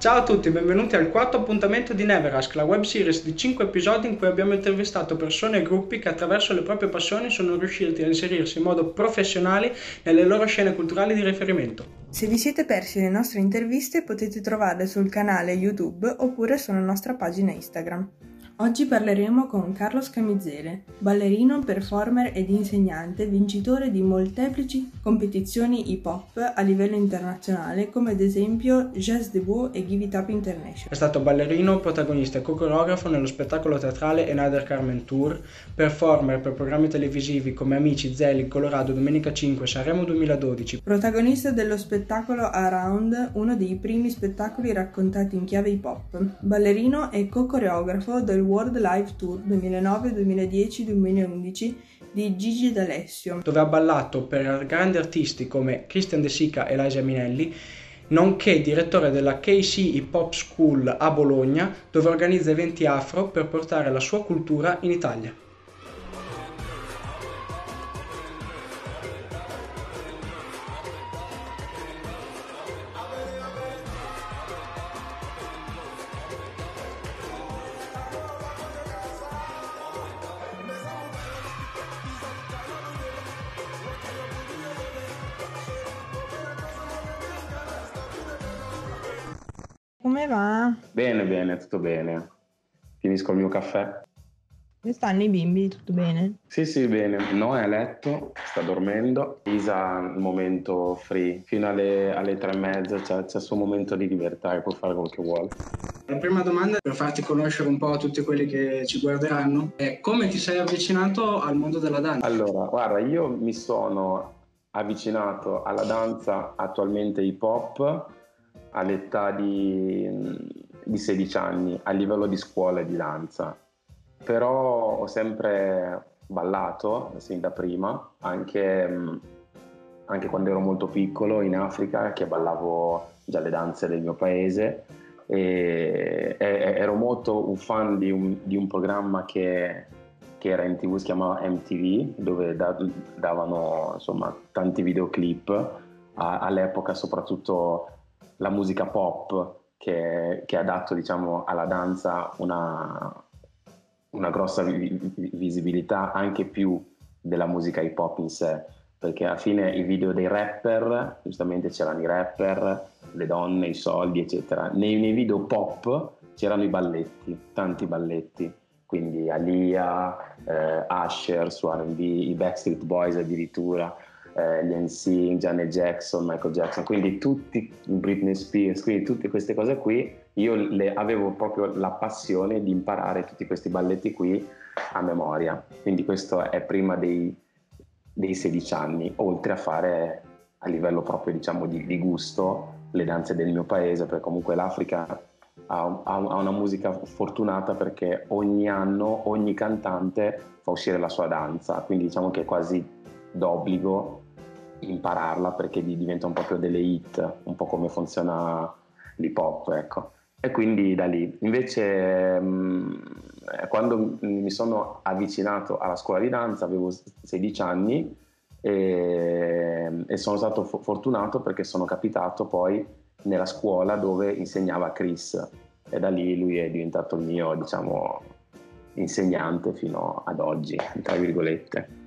Ciao a tutti, benvenuti al quarto appuntamento di Neverask, la web series di 5 episodi in cui abbiamo intervistato persone e gruppi che attraverso le proprie passioni sono riusciti a inserirsi in modo professionale nelle loro scene culturali di riferimento. Se vi siete persi le nostre interviste potete trovarle sul canale YouTube oppure sulla nostra pagina Instagram. Oggi parleremo con Carlos Camizzele, ballerino, performer ed insegnante, vincitore di molteplici competizioni hip hop a livello internazionale, come ad esempio Jazz Debout e Give It Up International. È stato ballerino, protagonista e co-coreografo nello spettacolo teatrale Another Carmen Tour, performer per programmi televisivi come Amici, Zeli, Colorado, Domenica 5, Sanremo 2012. Protagonista dello spettacolo Around, uno dei primi spettacoli raccontati in chiave hip hop. Ballerino e co-coreografo del World Live Tour 2009-2010-2011 di Gigi D'Alessio, dove ha ballato per grandi artisti come Christian De Sica e Liza Minelli, nonché direttore della KC Hip Hop School a Bologna, dove organizza eventi afro per portare la sua cultura in Italia. Tutto bene. Finisco il mio caffè. Come stanno i bimbi? Tutto bene? Sì, sì, bene. No, è a letto, sta dormendo. Isa al momento free, fino alle, alle tre e mezza c'è, c'è il suo momento di libertà e può fare quello che vuole. La prima domanda per farti conoscere un po' a tutti quelli che ci guarderanno è come ti sei avvicinato al mondo della danza? Allora, guarda, io mi sono avvicinato alla danza attualmente hip hop all'età di, di 16 anni a livello di scuola di danza, però ho sempre ballato sin da prima, anche, anche quando ero molto piccolo in Africa che ballavo già le danze del mio paese. E, e ero molto un fan di un, di un programma che, che, era in tv, si chiamava MTV, dove da, davano insomma tanti videoclip, a, all'epoca soprattutto la musica pop che, che ha dato diciamo, alla danza una, una grossa vi- visibilità anche più della musica hip hop in sé. Perché alla fine i video dei rapper giustamente c'erano i rapper le donne, i soldi eccetera. Nei, nei video pop c'erano i balletti tanti balletti. Quindi Alia, eh, Usher su R&B, i Backstreet Boys addirittura eh, gli NC, Janet Jackson, Michael Jackson, quindi tutti, Britney Spears, quindi tutte queste cose qui, io le, avevo proprio la passione di imparare tutti questi balletti qui a memoria, quindi questo è prima dei, dei 16 anni, oltre a fare a livello proprio diciamo di, di gusto le danze del mio paese, perché comunque l'Africa ha, una musica fortunata perché ogni anno ogni cantante fa uscire la sua danza, quindi diciamo che è quasi d'obbligo impararla perché diventa un proprio delle hit, un po' come funziona l'hip hop, ecco. E quindi da lì. Invece eh, quando mi sono avvicinato alla scuola di danza avevo 16 anni e, e sono stato fortunato perché sono capitato poi nella scuola dove insegnava Chris e da lì lui è diventato il mio, diciamo, insegnante fino ad oggi, tra virgolette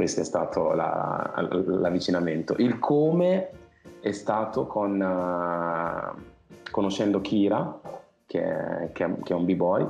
questo è stato la, l'avvicinamento. Il come è stato con, uh, conoscendo Kira, che, che, che, è un b-boy,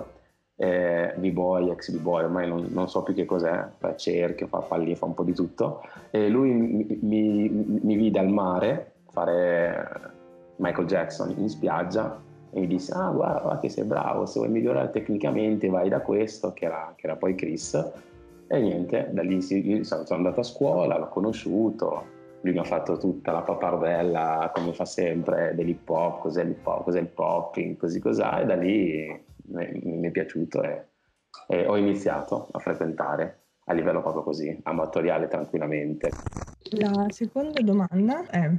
eh, b-boy, ex b-boy, ormai non, non, so più che cos'è, fa cerchio, fa pallini, fa un po' di tutto. E lui mi, mi, mi vide al mare fare Michael Jackson in spiaggia e mi disse ah guarda, guarda che sei bravo, se vuoi migliorare tecnicamente vai da questo, che era, che era poi Chris e niente, da lì sono andato a scuola, l'ho conosciuto, lui mi ha fatto tutta la papardella come fa sempre dell'hip hop, cos'è l'hip hop, cos'è il popping, così cos'ha e da lì mi, mi è piaciuto e, e ho iniziato a frequentare a livello proprio così, amatoriale tranquillamente. La seconda domanda è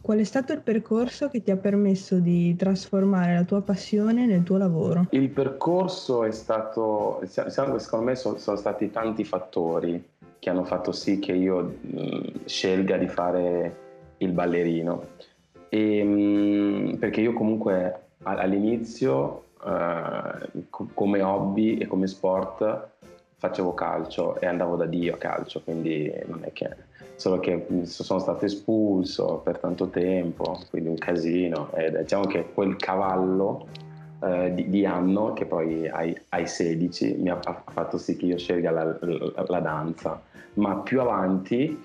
Qual è stato il percorso che ti ha permesso di trasformare la tua passione nel tuo lavoro? Il percorso è stato, secondo me sono, stati tanti fattori che hanno fatto sì che io scelga di fare il ballerino. E, mh, perché io comunque all'inizio eh, come hobby e come sport facevo calcio e andavo da Dio a calcio, quindi non è che solo che sono stato espulso per tanto tempo, quindi un casino. E diciamo che quel cavallo eh, di, di, anno, che poi ai, ai 16 mi ha, fatto sì che io scelga la, la, la danza, ma più avanti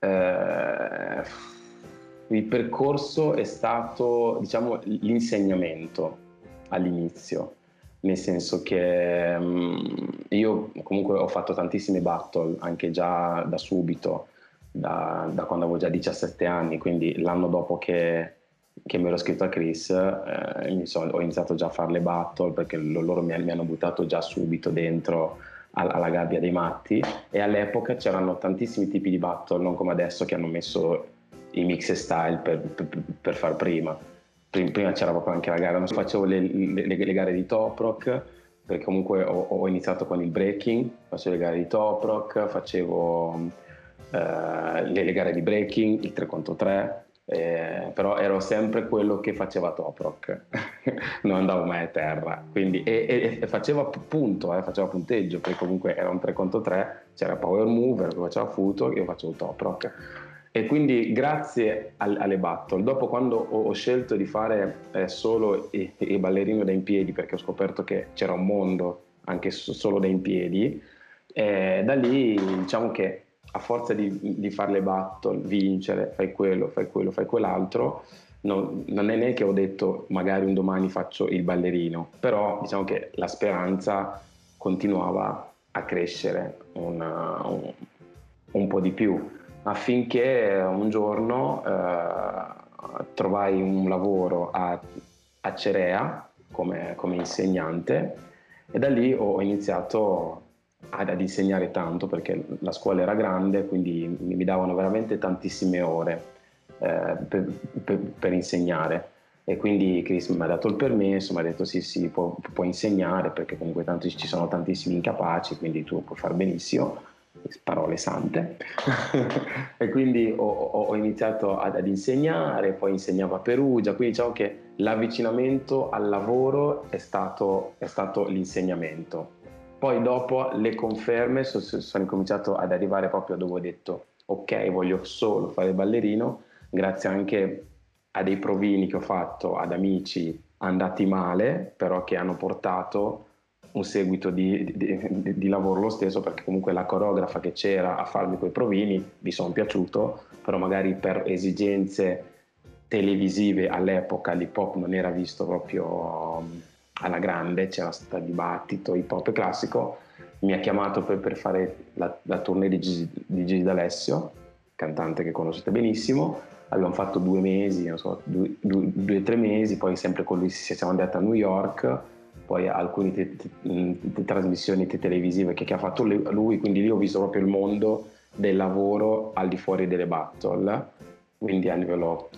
eh, il percorso è stato diciamo l'insegnamento all'inizio. Nel senso che um, io comunque ho fatto tantissimi battle anche già da subito, da, da, quando avevo già 17 anni, quindi l'anno dopo che, che mi ero iscritto a Chris eh, sono, ho iniziato già a fare le battle perché loro mi, mi hanno buttato già subito dentro alla gabbia dei matti. E all'epoca c'erano tantissimi tipi di battle, non come adesso che hanno messo i mix e style per, per, per far prima. Prima c'era proprio anche la gara, facevo le, le, le gare di top rock perché comunque ho, ho, iniziato con il breaking, facevo le gare di top rock, facevo le, le, gare di breaking, il 3 contro 3, eh, però ero sempre quello che faceva top rock, non andavo mai a terra, quindi, e, e, e faceva punto, eh, faceva punteggio, perché comunque era un 3 contro 3, c'era Power Mover che faceva futo, io facevo top rock. E quindi grazie al, alle battle, dopo quando ho, ho scelto di fare eh, solo i, i ballerini da in piedi, perché ho scoperto che c'era un mondo anche so, solo da in piedi, eh, da lì diciamo che a forza di, di fare le battle, vincere, fai quello, fai quello, fai quell'altro, non, non è neanche ho detto magari un domani faccio il ballerino, però diciamo che la speranza continuava a crescere una, un, un po' di più affinché un giorno eh, trovai un lavoro a, a Cerea come, come, insegnante e da lì ho iniziato ad, ad, insegnare tanto perché la scuola era grande, quindi mi davano veramente tantissime ore eh, per, per, per, insegnare. E quindi Chris mi ha dato il permesso, mi ha detto sì sì, puoi, puoi insegnare perché comunque tanto ci sono tantissimi incapaci, quindi tu puoi fare benissimo parole sante e quindi ho, ho iniziato ad, ad, insegnare, poi insegnavo a Perugia, quindi diciamo che l'avvicinamento al lavoro è stato, è stato l'insegnamento. Poi dopo le conferme sono, sono incominciato ad arrivare proprio dove ho detto ok voglio solo fare ballerino, grazie anche a dei provini che ho fatto ad amici andati male, però che hanno portato un seguito di, di, di, di, lavoro lo stesso perché comunque la coreografa che c'era a farmi quei provini mi sono piaciuto però magari per esigenze televisive all'epoca l'hip hop non era visto proprio alla grande c'era stato dibattito hip hop classico mi ha chiamato per, per fare la, la, tournée di, G, di Gigi D'Alessio cantante che conoscete benissimo. Abbiamo fatto due mesi non so due o tre mesi poi sempre con lui siamo andati a New York poi alcune te- te- trasmissioni te- televisive che, che, ha fatto lui, quindi lì ho visto proprio il mondo del lavoro al di fuori delle battle, quindi a livello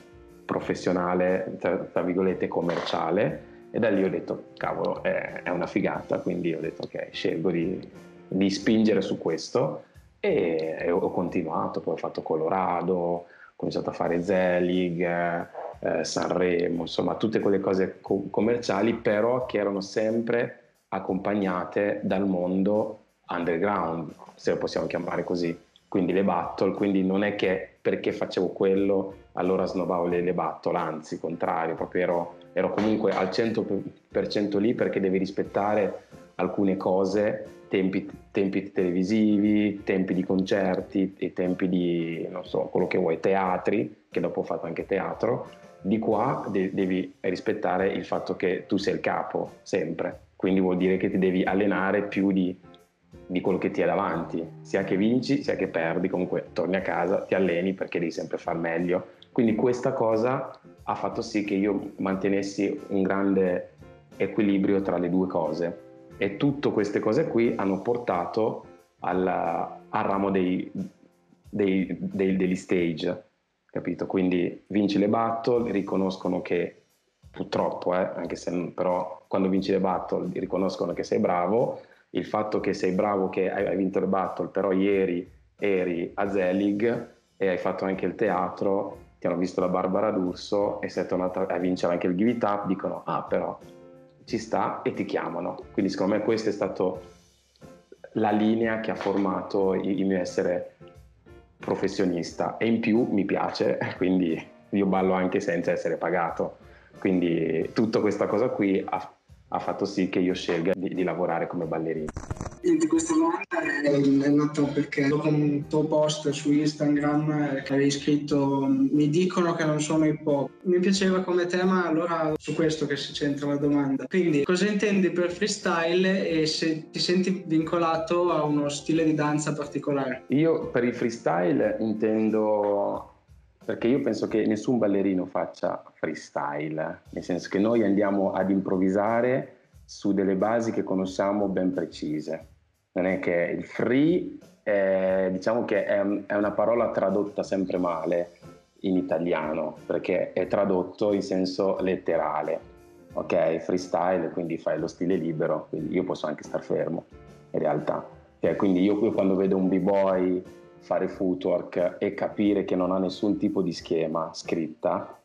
professionale, tra, tra virgolette commerciale, e da lì ho detto cavolo è, una figata, quindi ho detto ok scelgo di, di spingere su questo e, e, ho continuato, poi ho fatto Colorado, ho cominciato a fare Zelig, eh, Sanremo, insomma tutte quelle cose co- commerciali, però che erano sempre accompagnate dal mondo underground, se lo possiamo chiamare così. Quindi le battle, quindi non è che perché facevo quello allora snobavo le, le battle, anzi, contrario, proprio ero, ero comunque al 100% lì perché devi rispettare alcune cose, tempi, tempi, televisivi, tempi di concerti e tempi di, non so, quello che vuoi, teatri, che dopo ho fatto anche teatro, di qua de- devi rispettare il fatto che tu sei il capo sempre, quindi vuol dire che ti devi allenare più di, di quello che ti è davanti, sia che vinci sia che perdi, comunque torni a casa, ti alleni perché devi sempre far meglio. Quindi questa cosa ha fatto sì che io mantenessi un grande equilibrio tra le due cose e tutte queste cose qui hanno portato alla, al ramo dei, dei, dei, degli stage capito? Quindi vinci le battle, riconoscono che purtroppo, eh, anche se però quando vinci le battle riconoscono che sei bravo, il fatto che sei bravo che hai vinto le battle, però ieri eri a Zelig e hai fatto anche il teatro, ti hanno visto la Barbara D'Urso e sei tornata a vincere anche il Give It Up, dicono ah però ci sta e ti chiamano. Quindi secondo me questa è stata la linea che ha formato il mio essere professionista e in più mi piace, quindi io ballo anche senza essere pagato. Quindi tutta questa cosa qui ha, ha fatto sì che io scelga di, di lavorare come ballerino. Niente, questa domanda è, nata perché dopo un tuo post su Instagram eh, che avevi scritto mi dicono che non sono hip hop. Mi piaceva come tema allora su questo che si centra la domanda. Quindi cosa intendi per freestyle e se ti senti vincolato a uno stile di danza particolare? Io per il freestyle intendo perché io penso che nessun ballerino faccia freestyle, nel senso che noi andiamo ad improvvisare su delle basi che conosciamo ben precise. Non è che il free, è, diciamo che è, è una parola tradotta sempre male in italiano, perché è tradotto in senso letterale. Ok, freestyle, quindi fai lo stile libero, quindi io posso anche star fermo, in realtà. Cioè, quindi io, quando vedo un b-boy fare footwork e capire che non ha nessun tipo di schema scritta,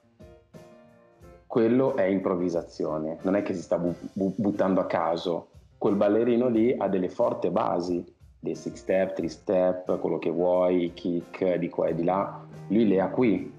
quello è improvvisazione, non è che si sta bu- bu- buttando a caso. Quel ballerino lì ha delle forti basi, dei six step, three step, quello che vuoi, kick di qua e di là, lui le ha qui.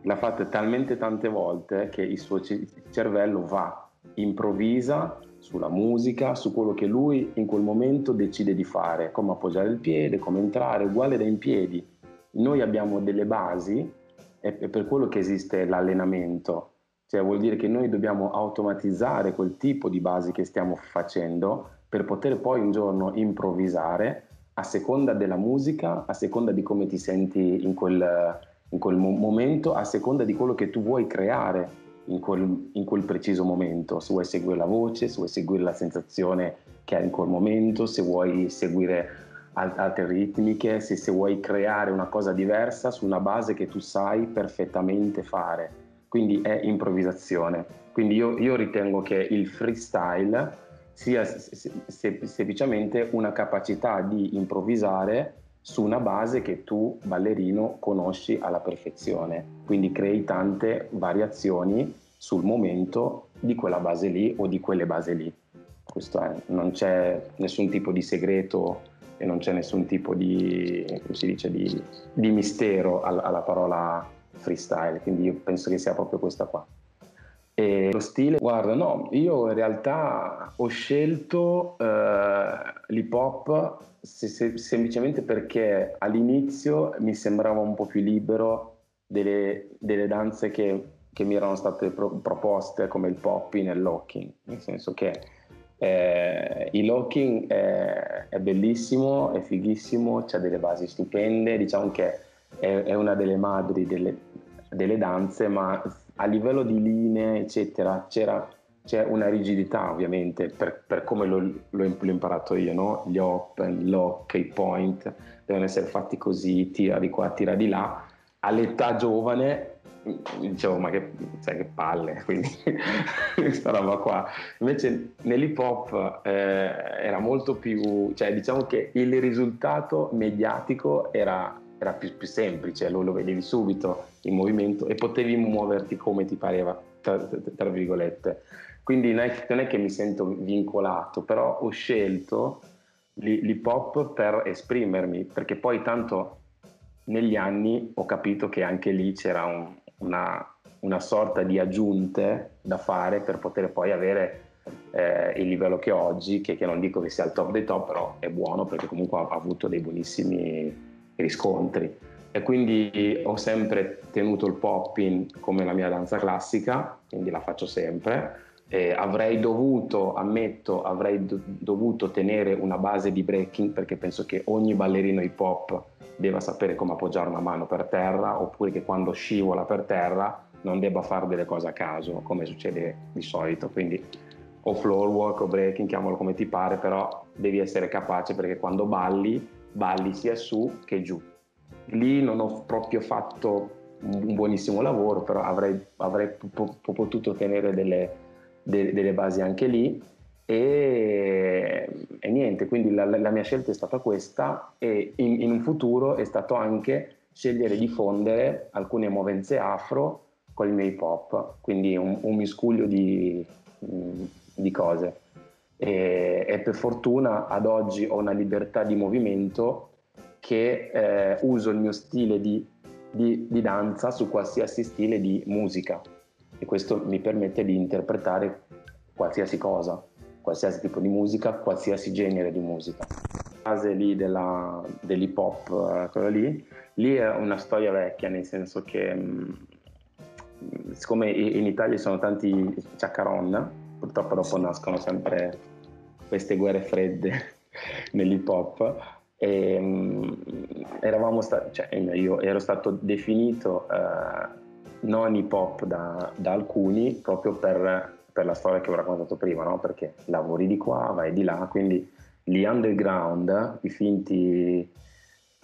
L'ha fatta talmente tante volte che il suo cervello va, improvvisa sulla musica, su quello che lui in quel momento decide di fare, come appoggiare il piede, come entrare, uguale da in piedi. Noi abbiamo delle basi, è per quello che esiste l'allenamento, cioè vuol dire che noi dobbiamo automatizzare quel tipo di basi che stiamo facendo per poter poi un giorno improvvisare a seconda della musica, a seconda di come ti senti in quel, in quel momento, a seconda di quello che tu vuoi creare in quel, in quel, preciso momento, se vuoi seguire la voce, se vuoi seguire la sensazione che hai in quel momento, se vuoi seguire altre ritmiche, se, se vuoi creare una cosa diversa su una base che tu sai perfettamente fare quindi è improvvisazione. Quindi io, io ritengo che il freestyle sia se, se, semplicemente una capacità di improvvisare su una base che tu, ballerino, conosci alla perfezione. Quindi crei tante variazioni sul momento di quella base lì o di quelle basi lì. Questo è, non c'è nessun tipo di segreto e non c'è nessun tipo di, dice, di, di mistero alla, alla parola freestyle, quindi io penso che sia proprio questa qua. E lo stile, guarda, no, io in realtà ho scelto eh, l'hip hop se, se, semplicemente perché all'inizio mi sembrava un po' più libero delle, delle danze che, che, mi erano state pro, proposte come il popping e il locking, nel senso che eh, il locking è, è, bellissimo, è fighissimo, ha delle basi stupende, diciamo che è, è una delle madri delle, delle danze, ma a livello di linee, eccetera, c'è una rigidità ovviamente per, per come l'ho, l'ho, imparato io, no? gli open, lock, i point devono essere fatti così, tira di qua, tira di là. All'età giovane dicevo ma che, sai, che palle, quindi questa roba qua. Invece nell'hip hop eh, era molto più, cioè diciamo che il risultato mediatico era era più, più semplice, lo, lo, vedevi subito in movimento e potevi muoverti come ti pareva, tra, tra virgolette. Quindi non è, non è, che mi sento vincolato, però ho scelto l'hip hop per esprimermi, perché poi tanto negli anni ho capito che anche lì c'era un, una, una, sorta di aggiunte da fare per poter poi avere eh, il livello che ho oggi, che, che, non dico che sia il top dei top, però è buono perché comunque ha avuto dei buonissimi riscontri e quindi ho sempre tenuto il popping come la mia danza classica, quindi la faccio sempre. E avrei dovuto, ammetto, avrei do- dovuto tenere una base di breaking perché penso che ogni ballerino hip hop debba sapere come appoggiare una mano per terra oppure che quando scivola per terra non debba fare delle cose a caso come succede di solito. Quindi o floor walk o breaking, chiamalo come ti pare, però devi essere capace perché quando balli balli sia su che giù. Lì non ho proprio fatto un buonissimo lavoro, però avrei, avrei p- p- potuto tenere delle, de- delle, basi anche lì e, e niente, quindi la, la, mia scelta è stata questa e in, in, un futuro è stato anche scegliere di fondere alcune movenze afro con il mio hip hop, quindi un, un miscuglio di, di cose. E, e, per fortuna ad oggi ho una libertà di movimento che eh, uso il mio stile di, di, di danza su qualsiasi stile di musica e questo mi permette di interpretare qualsiasi cosa, qualsiasi tipo di musica, qualsiasi genere di musica. Fase lì della, dell'hip hop, eh, quella lì, lì è una storia vecchia, nel senso che mh, mm, siccome in Italia ci sono tanti ciaccaron, purtroppo dopo nascono sempre queste guerre fredde nell'hip hop, e, eravamo stati, cioè, io ero stato definito eh, non hip hop da, da alcuni proprio per, per, la storia che ho raccontato prima, no? perché lavori di qua, vai di là, quindi gli underground, i finti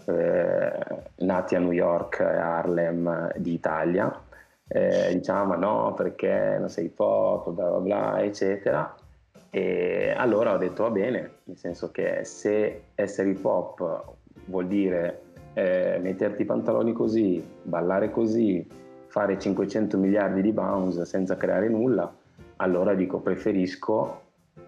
eh, nati a New York e Harlem d'Italia, eh, diciamo no perché non sei hip hop, bla bla bla, eccetera. E allora ho detto va bene, nel senso che se essere hip hop vuol dire eh, metterti i pantaloni così, ballare così, fare 500 miliardi di bounce senza creare nulla, allora dico preferisco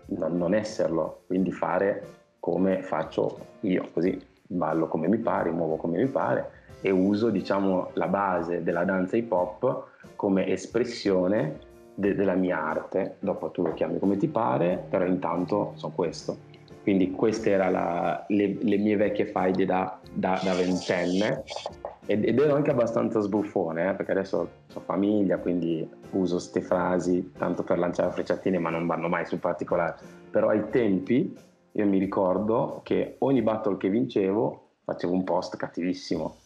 non, non esserlo, quindi fare come faccio io, così ballo come mi pare, muovo come mi pare e uso diciamo la base della danza hip hop come espressione de- della mia arte, dopo tu lo chiami come ti pare, però intanto so questo. Quindi queste erano le, le, mie vecchie faide da, da, da ventenne ed, ed ero anche abbastanza sbuffone, eh, perché adesso ho famiglia, quindi uso queste frasi tanto per lanciare frecciatine, ma non vanno mai sul particolare. Però ai tempi io mi ricordo che ogni battle che vincevo facevo un post cattivissimo,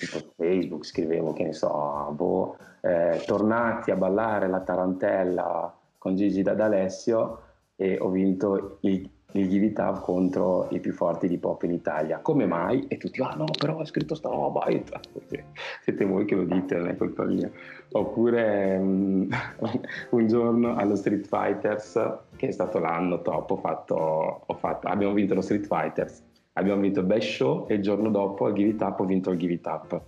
tipo Facebook, scrivevo che ne so, boh, eh, tornati a ballare la tarantella con Gigi D'Alessio e ho vinto il il Give It Up contro i più forti di pop in Italia. Come mai? E tutti, ah no, però ho scritto sta roba. Siete voi che lo dite, non è colpa mia. Oppure um, un giorno allo Street Fighters, che è stato l'anno top, ho fatto, ho fatto, abbiamo vinto lo Street Fighters, abbiamo vinto il Best Show e il giorno dopo al Give It Up ho vinto il Give It Up.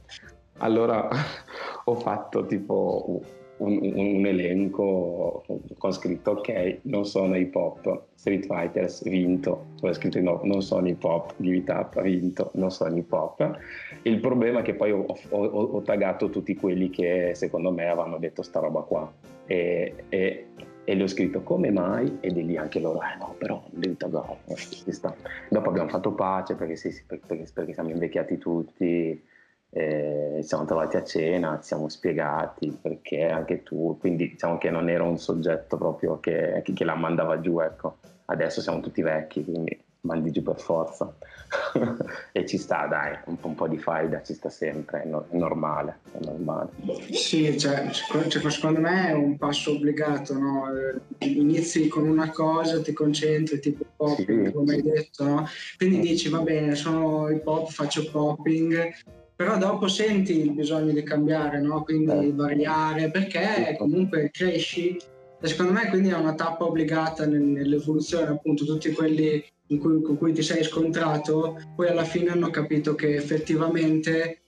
Allora ho fatto tipo un, un, elenco con scritto ok, non sono hip hop, Street Fighters, vinto, poi scritto no, non sono hip hop, Give It Up, vinto, non sono hip hop. Il problema è che poi ho, ho, ho tagato tutti quelli che secondo me avevano detto sta roba qua e, e, e le ho scritto come mai e di lì anche loro, eh no però devi tagare, dopo abbiamo fatto pace perché, sì, perché, perché siamo invecchiati tutti eh, siamo trovati a cena, ci siamo spiegati perché anche tu, quindi diciamo che non era un soggetto proprio che, che, che la mandava giù, ecco. Adesso siamo tutti vecchi, quindi mandi giù per forza. e ci sta, dai, un po', un po', di faida ci sta sempre, è, no, è normale, è normale. Sì, cioè, cioè, secondo me è un passo obbligato, no? Inizi con una cosa, ti concentri, tipo pop, sì, come hai detto, no? Quindi dici, va bene, sono hip hop, faccio popping, però dopo senti il bisogno di cambiare, no? quindi eh. variare, perché comunque cresci e secondo me quindi è una tappa obbligata nell'evoluzione, appunto tutti quelli cui, con cui ti sei scontrato, poi alla fine hanno capito che effettivamente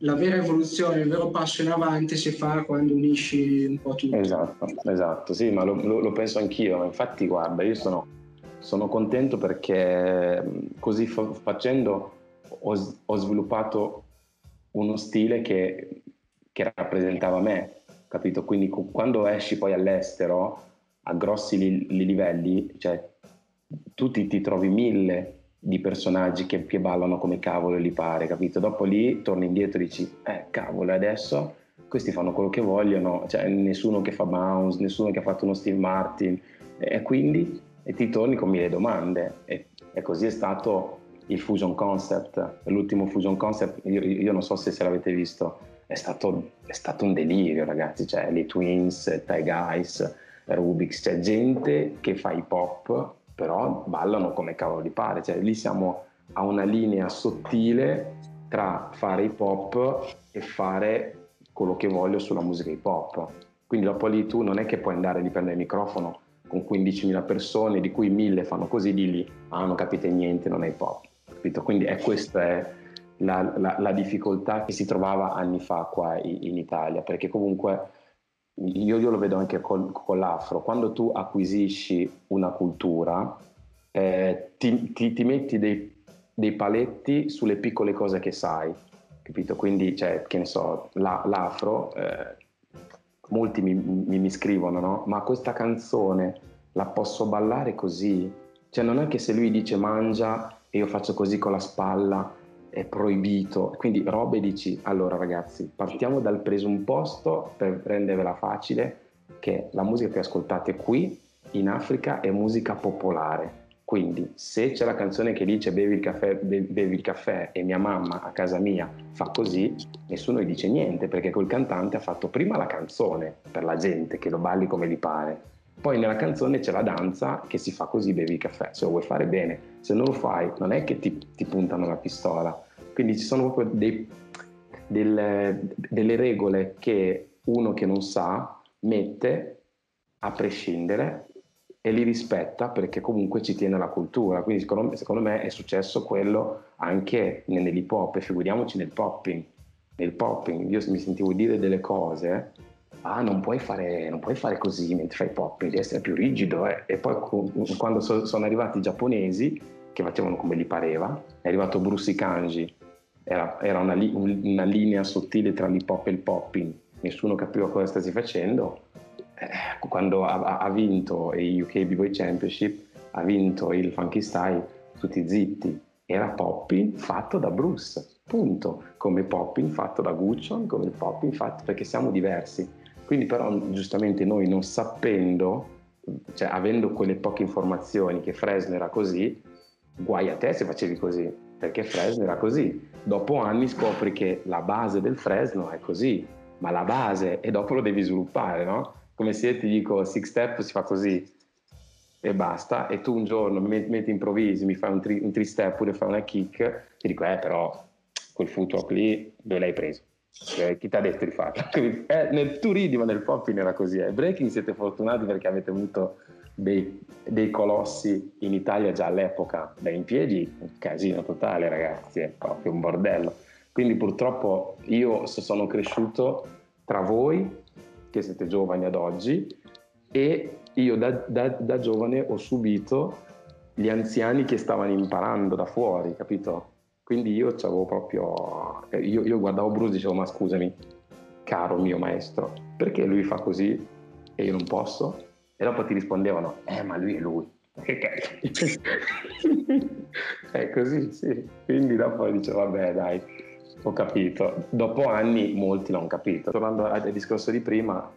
la vera evoluzione, il vero passo in avanti si fa quando unisci un po' tutto. Esatto, esatto, sì, ma lo, lo, penso anch'io, infatti guarda, io sono, sono contento perché così fa- facendo ho, ho sviluppato uno stile che, che rappresentava me, capito? Quindi quando esci poi all'estero a grossi li livelli, cioè tu ti, ti, trovi mille di personaggi che, che ballano come cavolo li pare, capito? Dopo lì torni indietro e dici, eh cavolo, adesso questi fanno quello che vogliono, cioè nessuno che fa bounce, nessuno che ha fatto uno Steve Martin, e quindi e ti torni con mille domande. E, e così è stato il Fusion Concept, l'ultimo Fusion Concept, io, io non so se, se l'avete visto, è stato, è stato, un delirio ragazzi, cioè le Twins, Ty Guys, Rubix, c'è gente che fa hip hop, però ballano come cavolo di pare, cioè lì siamo a una linea sottile tra fare hip hop e fare quello che voglio sulla musica hip hop. Quindi dopo lì tu non è che puoi andare lì prendere il microfono con 15.000 persone, di cui 1.000 fanno così, di lì, ah non capite niente, non è hip hop capito? Quindi è questo è la, la, la, difficoltà che si trovava anni fa qua in, in Italia, perché comunque io, io, lo vedo anche col, con l'afro, quando tu acquisisci una cultura eh, ti, ti, ti, metti dei, dei, paletti sulle piccole cose che sai, capito? Quindi, cioè, che ne so, la, l'afro, eh, molti mi, mi, mi scrivono, no? Ma questa canzone la posso ballare così? Cioè non è che se lui dice mangia e io faccio così con la spalla, è proibito. Quindi robe dici, allora ragazzi, partiamo dal presupposto per rendervela facile che la musica che ascoltate qui in Africa è musica popolare. Quindi se c'è la canzone che dice bevi il, caffè, bevi il caffè e mia mamma a casa mia fa così, nessuno gli dice niente perché quel cantante ha fatto prima la canzone per la gente che lo balli come gli pare poi nella canzone c'è la danza che si fa così, bevi il caffè, se lo vuoi fare bene, se non lo fai non è che ti, ti puntano la pistola. Quindi ci sono proprio dei, delle, delle regole che uno che non sa mette a prescindere e li rispetta perché comunque ci tiene la cultura. Quindi secondo me, secondo me è successo quello anche nell'hip hop figuriamoci nel popping. Nel popping io mi sentivo dire delle cose ah non puoi fare, non puoi fare così mentre fai pop, devi essere più rigido. Eh. E poi quando so, sono arrivati i giapponesi, che facevano come gli pareva, è arrivato Bruce Kanji, era, era una, li, una, linea sottile tra l'hip hop e il popping, nessuno capiva cosa stessi facendo. Eh, quando ha, ha vinto il UK B-Boy Championship, ha vinto il Funky Style, tutti zitti, era popping fatto da Bruce, punto, come popping fatto da Guccion, come il popping fatto perché siamo diversi. Quindi però giustamente noi non sapendo, cioè avendo quelle poche informazioni che Fresno era così, guai a te se facevi così, perché Fresno era così. Dopo anni scopri che la base del Fresno è così, ma la base e dopo lo devi sviluppare, no? Come se ti dico six step si fa così e basta, e tu un giorno mi metti improvvisi, mi fai un, tri, un three step oppure fai una kick, ti dico eh però quel footwork lì dove l'hai preso? Eh, chi ti ha detto di farlo? Eh, nel, tu ridi, ma nel popping era così. Eh. Breaking siete fortunati perché avete avuto dei, dei, colossi in Italia già all'epoca. Da in piedi, un casino totale, ragazzi, è proprio un bordello. Quindi purtroppo io sono cresciuto tra voi, che siete giovani ad oggi, e io da, da, da giovane ho subito gli anziani che stavano imparando da fuori, capito? Quindi io avevo proprio, eh, io, io guardavo Bruce e dicevo ma scusami, caro mio maestro, perché lui fa così e io non posso? E dopo ti rispondevano, eh ma lui è lui. è così, sì. Quindi dopo dicevo, vabbè dai, ho capito. Dopo anni molti l'hanno capito. Tornando al discorso di prima,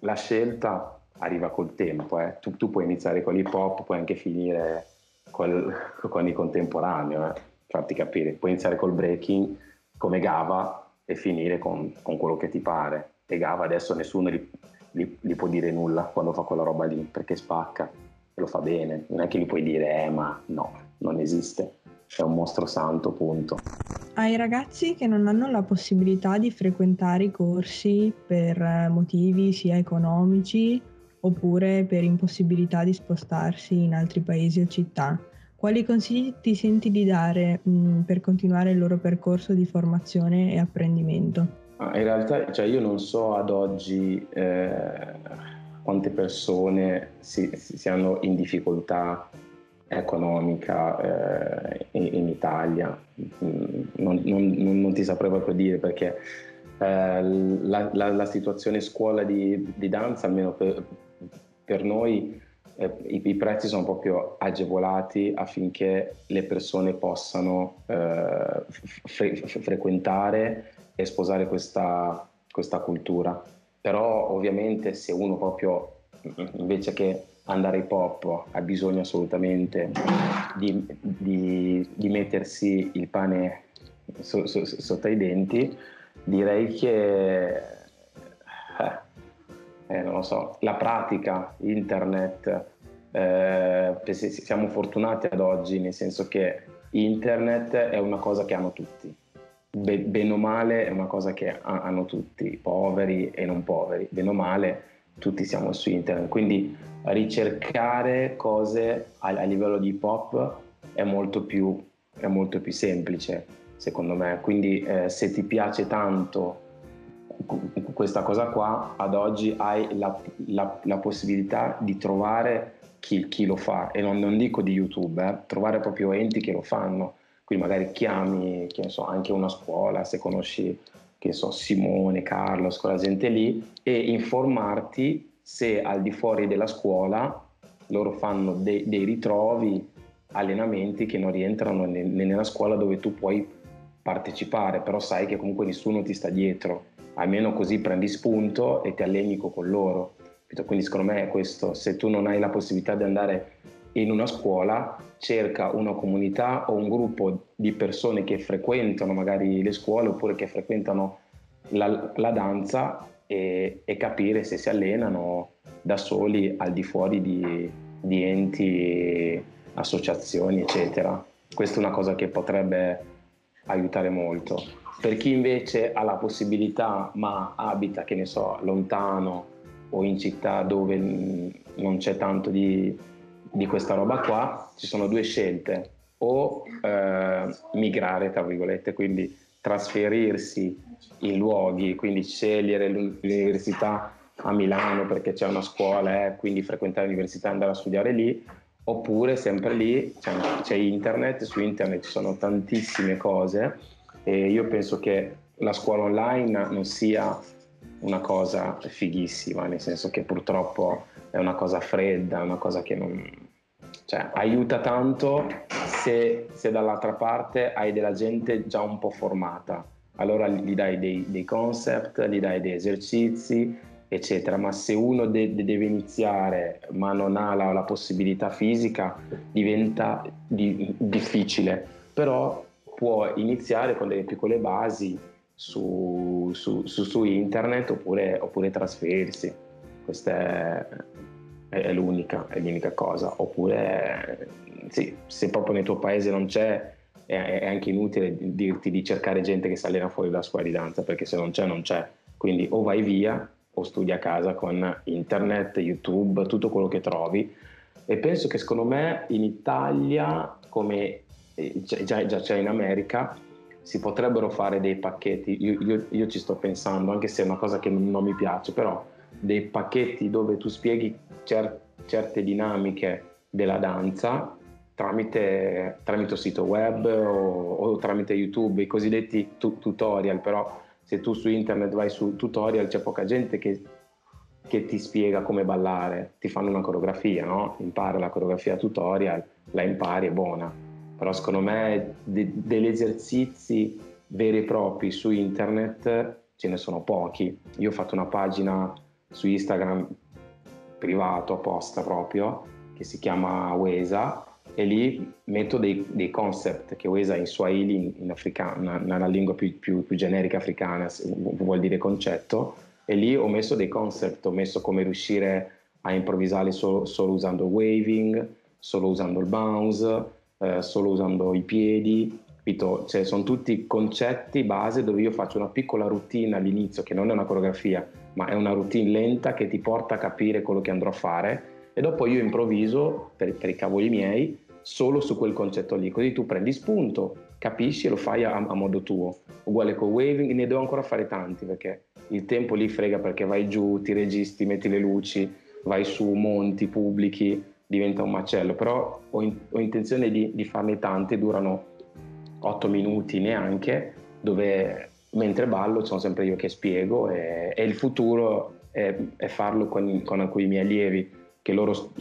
la scelta arriva col tempo. Eh. Tu, tu, puoi iniziare con l'hip hop, puoi anche finire col, con il contemporaneo. Eh farti capire. Puoi iniziare col breaking come Gava e finire con, con quello che ti pare. E Gava adesso nessuno gli, gli, può dire nulla quando fa quella roba lì, perché spacca e lo fa bene. Non è che gli puoi dire, eh ma no, non esiste. È un mostro santo, punto. Ai ragazzi che non hanno la possibilità di frequentare i corsi per motivi sia economici oppure per impossibilità di spostarsi in altri paesi o città, quali consigli ti senti di dare mh, mm, per continuare il loro percorso di formazione e apprendimento? Ah, in realtà cioè io non so ad oggi eh, quante persone si, si, hanno in difficoltà economica eh, in, in, Italia. Mm, non, non, non, ti saprei proprio dire perché eh, la, la, la, situazione scuola di, di danza, almeno per, per noi, eh, i, i, prezzi sono proprio agevolati affinché le persone possano eh, fre- frequentare e sposare questa, questa cultura. Però ovviamente se uno proprio invece che andare hip hop ha bisogno assolutamente di, di, di mettersi il pane so, so, sotto i denti, direi che eh, eh, non lo so, la pratica, internet, eh, siamo fortunati ad oggi, nel senso che internet è una cosa che hanno tutti. Be- bene o male è una cosa che ha- hanno tutti, poveri e non poveri. Bene o male tutti siamo su internet. Quindi ricercare cose a, a livello di hip hop è molto più, è molto più semplice secondo me. Quindi eh, se ti piace tanto questa cosa qua, ad oggi hai la, la, la possibilità di trovare chi, chi, lo fa e non, non dico di YouTube, eh, trovare proprio enti che lo fanno. Quindi magari chiami, so, anche una scuola, se conosci, so, Simone, Carlos, quella gente lì, e informarti se al di fuori della scuola loro fanno de- dei ritrovi, allenamenti che non rientrano ne- nella scuola dove tu puoi partecipare, però sai che comunque nessuno ti sta dietro, almeno così prendi spunto e ti alleni con loro. Quindi secondo me è questo, se tu non hai la possibilità di andare in una scuola, cerca una comunità o un gruppo di persone che frequentano magari le scuole oppure che frequentano la, la danza e, e, capire se si allenano da soli al di fuori di, di enti, associazioni, eccetera. Questa è una cosa che potrebbe aiutare molto. Per chi invece ha la possibilità ma abita, che ne so, lontano o in città dove non c'è tanto di, di questa roba qua, ci sono due scelte. O eh, migrare, tra virgolette, quindi trasferirsi in luoghi, quindi scegliere l'università a Milano perché c'è una scuola, eh, quindi frequentare l'università e andare a studiare lì, oppure sempre lì c'è, c'è internet, su internet ci sono tantissime cose e io penso che la scuola online non sia una cosa fighissima, nel senso che purtroppo è una cosa fredda, una cosa che non... Cioè, aiuta tanto se, se dall'altra parte hai della gente già un po' formata, allora gli dai dei, dei concept, gli dai dei esercizi, eccetera, ma se uno de- deve iniziare ma non ha la, la possibilità fisica diventa di- difficile, però può iniziare con delle piccole basi su, su, su, su internet oppure, oppure, trasferirsi. Questa è, è, l'unica, è l'unica cosa. Oppure, sì, se proprio nel tuo paese non c'è, è, anche inutile dirti di cercare gente che si allena fuori dalla scuola di danza, perché se non c'è, non c'è. Quindi o vai via o studi a casa con internet, YouTube, tutto quello che trovi. E penso che secondo me in Italia, come eh, già, già c'è in America, si potrebbero fare dei pacchetti, io, io, io, ci sto pensando, anche se è una cosa che non mi piace, però dei pacchetti dove tu spieghi cer- certe dinamiche della danza tramite, tramite sito web o, o, tramite YouTube, i cosiddetti tu- tutorial, però se tu su internet vai su tutorial c'è poca gente che, che ti spiega come ballare, ti fanno una coreografia, no? Impara la coreografia tutorial, la impari, è buona. Però secondo me de- degli esercizi veri e propri su internet ce ne sono pochi. Io ho fatto una pagina su Instagram privato apposta proprio che si chiama Wesa e lì metto dei, dei concept che usa in Swahili, in, in africana, nella lingua più, più, più, generica africana, vuol dire concetto, e lì ho messo dei concept, ho messo come riuscire a improvvisare solo, solo usando waving, solo usando il bounce, eh, solo usando i piedi, capito? Cioè, sono tutti concetti base dove io faccio una piccola routine all'inizio, che non è una coreografia, ma è una routine lenta che ti porta a capire quello che andrò a fare. E dopo io improvviso per, per i cavoli miei solo su quel concetto lì, così tu prendi spunto, capisci e lo fai a, a modo tuo. Uguale con waving, ne devo ancora fare tanti perché il tempo lì frega perché vai giù, ti registi, metti le luci, vai su monti pubblici, diventa un macello, però ho, in, ho intenzione di, di, farne tanti, durano 8 minuti neanche, dove mentre ballo sono sempre io che spiego e, e il futuro è, è farlo con, con alcuni miei allievi che loro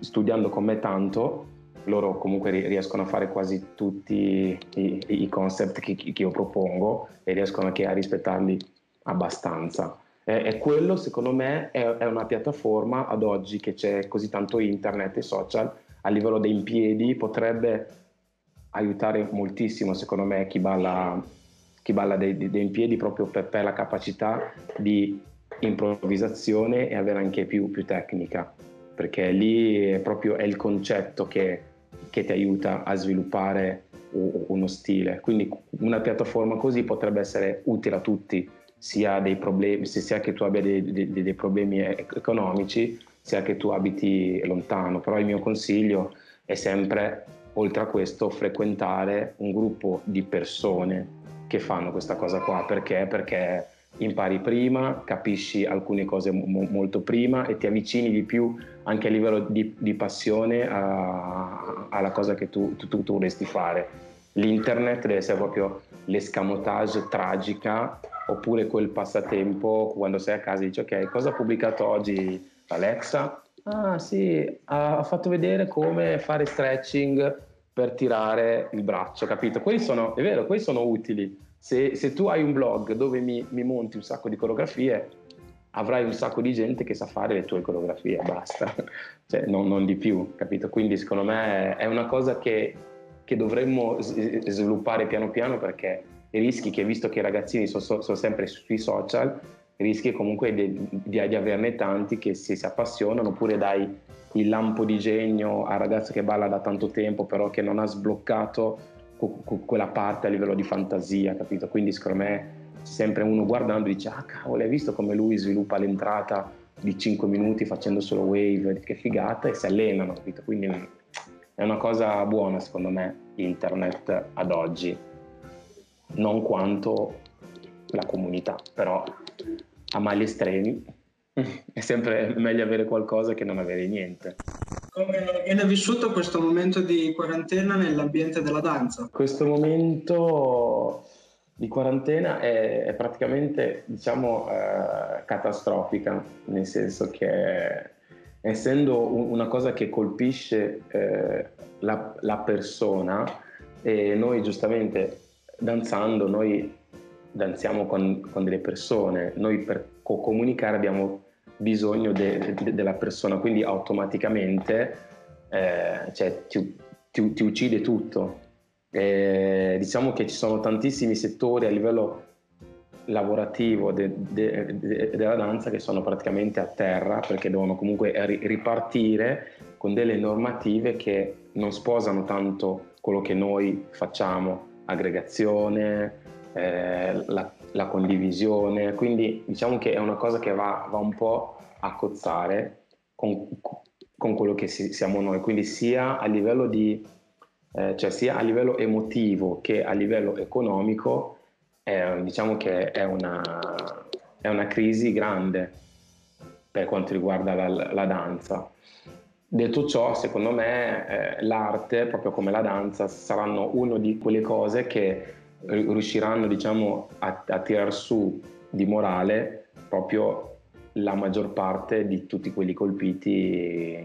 studiando con me tanto loro comunque riescono a fare quasi tutti i, i concept che, che, io propongo e riescono anche a rispettarli abbastanza. E, e quello secondo me è, è, una piattaforma ad oggi che c'è così tanto internet e social a livello dei piedi potrebbe aiutare moltissimo secondo me chi balla, balla dei, dei piedi proprio per, per, la capacità di improvvisazione e avere anche più, più tecnica perché lì è proprio è il concetto che che ti aiuta a sviluppare uno stile. Quindi una piattaforma così potrebbe essere utile a tutti, sia, problemi, sia che tu abbia dei, dei, dei problemi economici, sia che tu abiti lontano. Però il mio consiglio è sempre oltre a questo frequentare un gruppo di persone che fanno questa cosa qua. Perché? Perché impari prima, capisci alcune cose mo- molto prima e ti avvicini di più anche a livello di, di passione a, alla cosa che tu, tu, tu, vorresti fare. L'internet deve essere proprio l'escamotage tragica oppure quel passatempo quando sei a casa e dici ok cosa ha pubblicato oggi Alexa? Ah sì, ha fatto vedere come fare stretching per tirare il braccio, capito? Quelli sono, è vero, quelli sono utili. Se, se tu hai un blog dove mi, mi, monti un sacco di coreografie, avrai un sacco di gente che sa fare le tue coreografie, basta, cioè, non, non, di più, capito? Quindi secondo me è una cosa che, che dovremmo sviluppare piano piano perché rischi che, visto che i ragazzini sono, sono sempre sui social, rischi comunque di, di, di, averne tanti che si, si appassionano oppure dai il lampo di genio al ragazzo che balla da tanto tempo però che non ha sbloccato quella parte a livello di fantasia, capito? Quindi secondo me sempre uno guardando dice ah cavolo hai visto come lui sviluppa l'entrata di 5 minuti facendo solo wave, che figata e si allenano, capito? Quindi è una cosa buona secondo me internet ad oggi, non quanto la comunità, però a mali estremi è sempre meglio avere qualcosa che non avere niente. Come viene vissuto questo momento di quarantena nell'ambiente della danza? Questo momento di quarantena è, è praticamente, diciamo, eh, catastrofica, nel senso che essendo una cosa che colpisce eh, la, la, persona e noi giustamente danzando, noi danziamo con, con delle persone, noi per comunicare abbiamo bisogno de, de, della persona, quindi automaticamente eh, cioè, ti, ti, ti, uccide tutto. E diciamo che ci sono tantissimi settori a livello lavorativo de, della danza che sono praticamente a terra perché devono comunque ripartire con delle normative che non sposano tanto quello che noi facciamo, aggregazione, eh, la la condivisione, quindi diciamo che è una cosa che va, va un po' a cozzare con, con quello che si, siamo noi, quindi sia a livello di eh, cioè sia a livello emotivo che a livello economico, eh, diciamo che è una, è una, crisi grande per quanto riguarda la, la danza. Detto ciò, secondo me eh, l'arte, proprio come la danza, saranno una di quelle cose che riusciranno diciamo, a, a tirar su di morale proprio la maggior parte di tutti quelli colpiti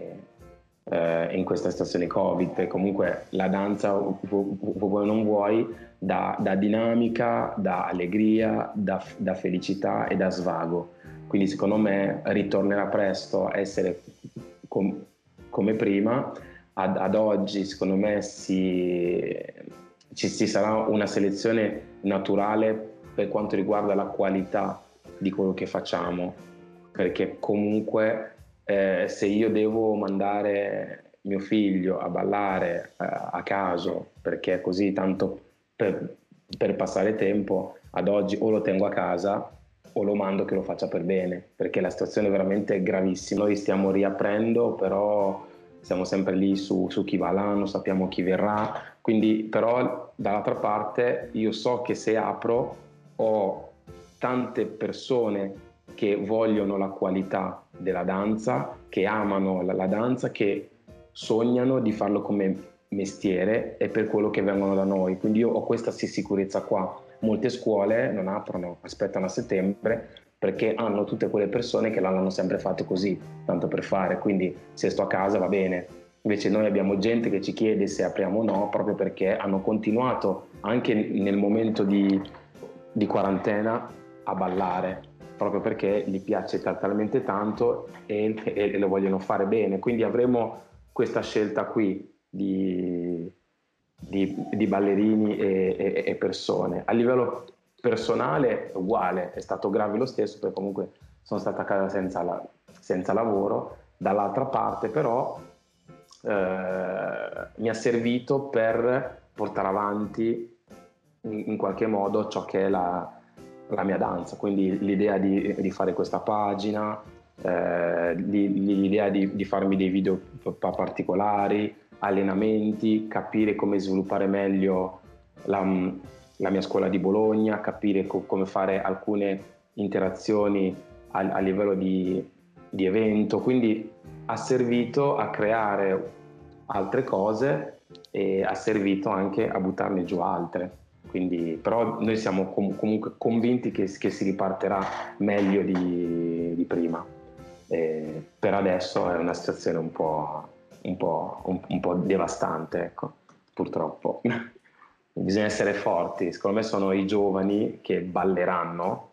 eh, in questa situazione Covid, comunque la danza, vuoi o non vuoi, da, da, dinamica, da allegria, da, da, felicità e da svago. Quindi secondo me ritornerà presto a essere com, come prima, ad, ad oggi secondo me si ci, ci sarà una selezione naturale per quanto riguarda la qualità di quello che facciamo, perché comunque eh, se io devo mandare mio figlio a ballare eh, a caso perché così tanto per, per, passare tempo, ad oggi o lo tengo a casa o lo mando che lo faccia per bene, perché la situazione è veramente gravissima. Noi stiamo riaprendo, però siamo sempre lì su, su chi va l'anno, sappiamo chi verrà, quindi però dall'altra parte io so che se apro ho tante persone che vogliono la qualità della danza, che amano la, la danza, che sognano di farlo come mestiere e per quello che vengono da noi. Quindi io ho questa sicurezza qua. Molte scuole non aprono, aspettano a settembre perché hanno tutte quelle persone che l'hanno sempre fatto così, tanto per fare, quindi se sto a casa va bene. Invece noi abbiamo gente che ci chiede se apriamo o no, proprio perché hanno continuato anche nel momento di, di quarantena a ballare, proprio perché gli piace talmente tanto e, e, lo vogliono fare bene. Quindi avremo questa scelta qui di, di, di ballerini e, e, persone. A livello personale uguale, è stato grave lo stesso perché comunque sono stata a casa senza, la, senza lavoro, dall'altra parte però eh, mi ha servito per portare avanti in, in qualche modo ciò che è la, la mia danza, quindi l'idea di, di fare questa pagina, eh, l'idea di, di, farmi dei video particolari, allenamenti, capire come sviluppare meglio la, la mia scuola di Bologna, capire co- come fare alcune interazioni a, a livello di, di evento, quindi ha servito a creare altre cose e ha servito anche a buttarne giù altre. Quindi, però noi siamo com- comunque convinti che, che, si ripartirà meglio di, di prima. E per adesso è una situazione un po', un po', un, un po devastante, ecco, purtroppo. Bisogna essere forti, secondo me sono i giovani che balleranno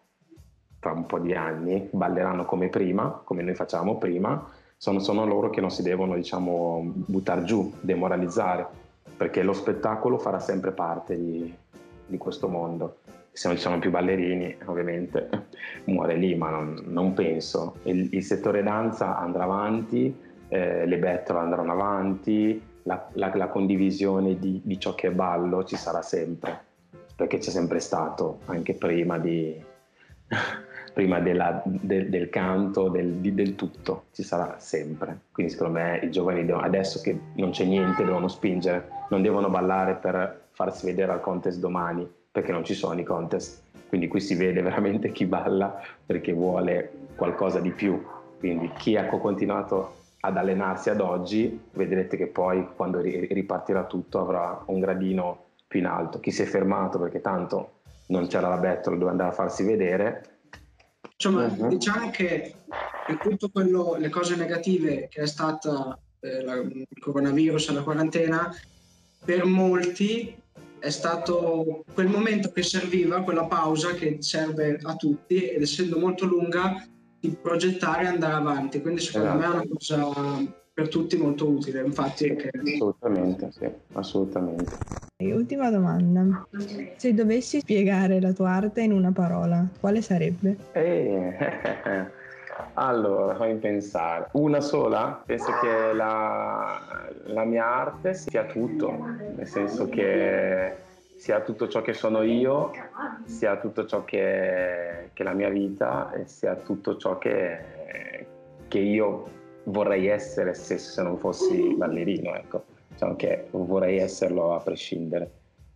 tra un po' di anni, balleranno come prima, come noi facciamo prima, sono, sono loro che non si devono diciamo, buttare giù, demoralizzare, perché lo spettacolo farà sempre parte di, di questo mondo. Se non ci sono più ballerini, ovviamente muore lì, ma non, non penso. Il, il, settore danza andrà avanti, eh, le bettole andranno avanti, la, la, la condivisione di, di ciò che è ballo ci sarà sempre, perché c'è sempre stato, anche prima di prima della, del, del, canto, del, del, tutto, ci sarà sempre. Quindi secondo me i giovani adesso che non c'è niente devono spingere, non devono ballare per farsi vedere al contest domani, perché non ci sono i contest. Quindi qui si vede veramente chi balla perché vuole qualcosa di più. Quindi chi ha continuato ad allenarsi ad oggi, vedrete che poi quando ripartirà tutto avrà un gradino più in alto. Chi si è fermato perché tanto non c'era la bettola dove andare a farsi vedere, Insomma, uh-huh. diciamo che per tutto quello, le cose negative che è stata eh, la, il coronavirus e la quarantena, per molti è stato quel momento che serviva, quella pausa che serve a tutti ed essendo molto lunga di progettare e andare avanti. Quindi secondo esatto. me è una cosa per tutti molto utile. Infatti, che... assolutamente, sì, assolutamente. Ultima domanda. Se dovessi spiegare la tua arte in una parola, quale sarebbe? Eh, allora, fammi pensare. Una sola? Penso che la, la mia arte sia tutto, nel senso che sia tutto ciò che sono io, sia tutto ciò che, che è la mia vita e sia tutto ciò che, che io vorrei essere se, se non fossi ballerino, ecco. Diciamo che vorrei esserlo a prescindere,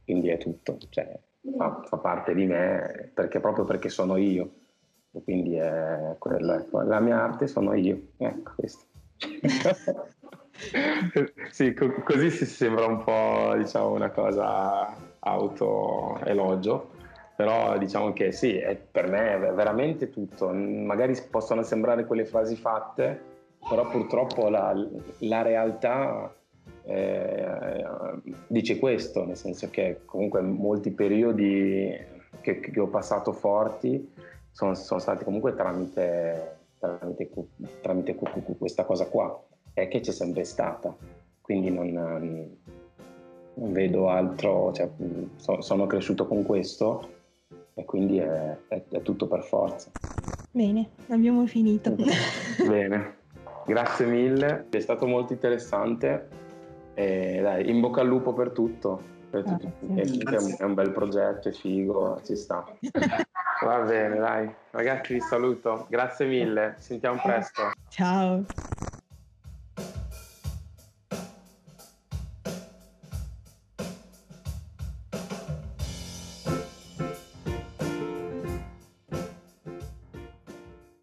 quindi è tutto, cioè, fa, fa, parte di me perché, proprio perché sono io, quindi è quello, ecco. la mia arte sono io, ecco questo. sì, co- così si sembra un po' diciamo una cosa auto-elogio, però diciamo che sì, è, per me è veramente tutto. Magari possono sembrare quelle frasi fatte, però purtroppo la, la realtà eh, dice questo, nel senso che comunque molti periodi che, che ho passato forti sono, sono stati comunque tramite, tramite, tramite, questa cosa qua, è che c'è sempre stata, quindi non, non vedo altro, cioè, so, sono cresciuto con questo e quindi è, è, è tutto per forza. Bene, abbiamo finito. Bene. Grazie mille, è stato molto interessante. E dai, in bocca al lupo per tutto. Per tutto. È, un, è, un, bel progetto, è figo, ci sta. Va bene, dai. Ragazzi, vi saluto. Grazie mille, ci sentiamo presto. Ciao.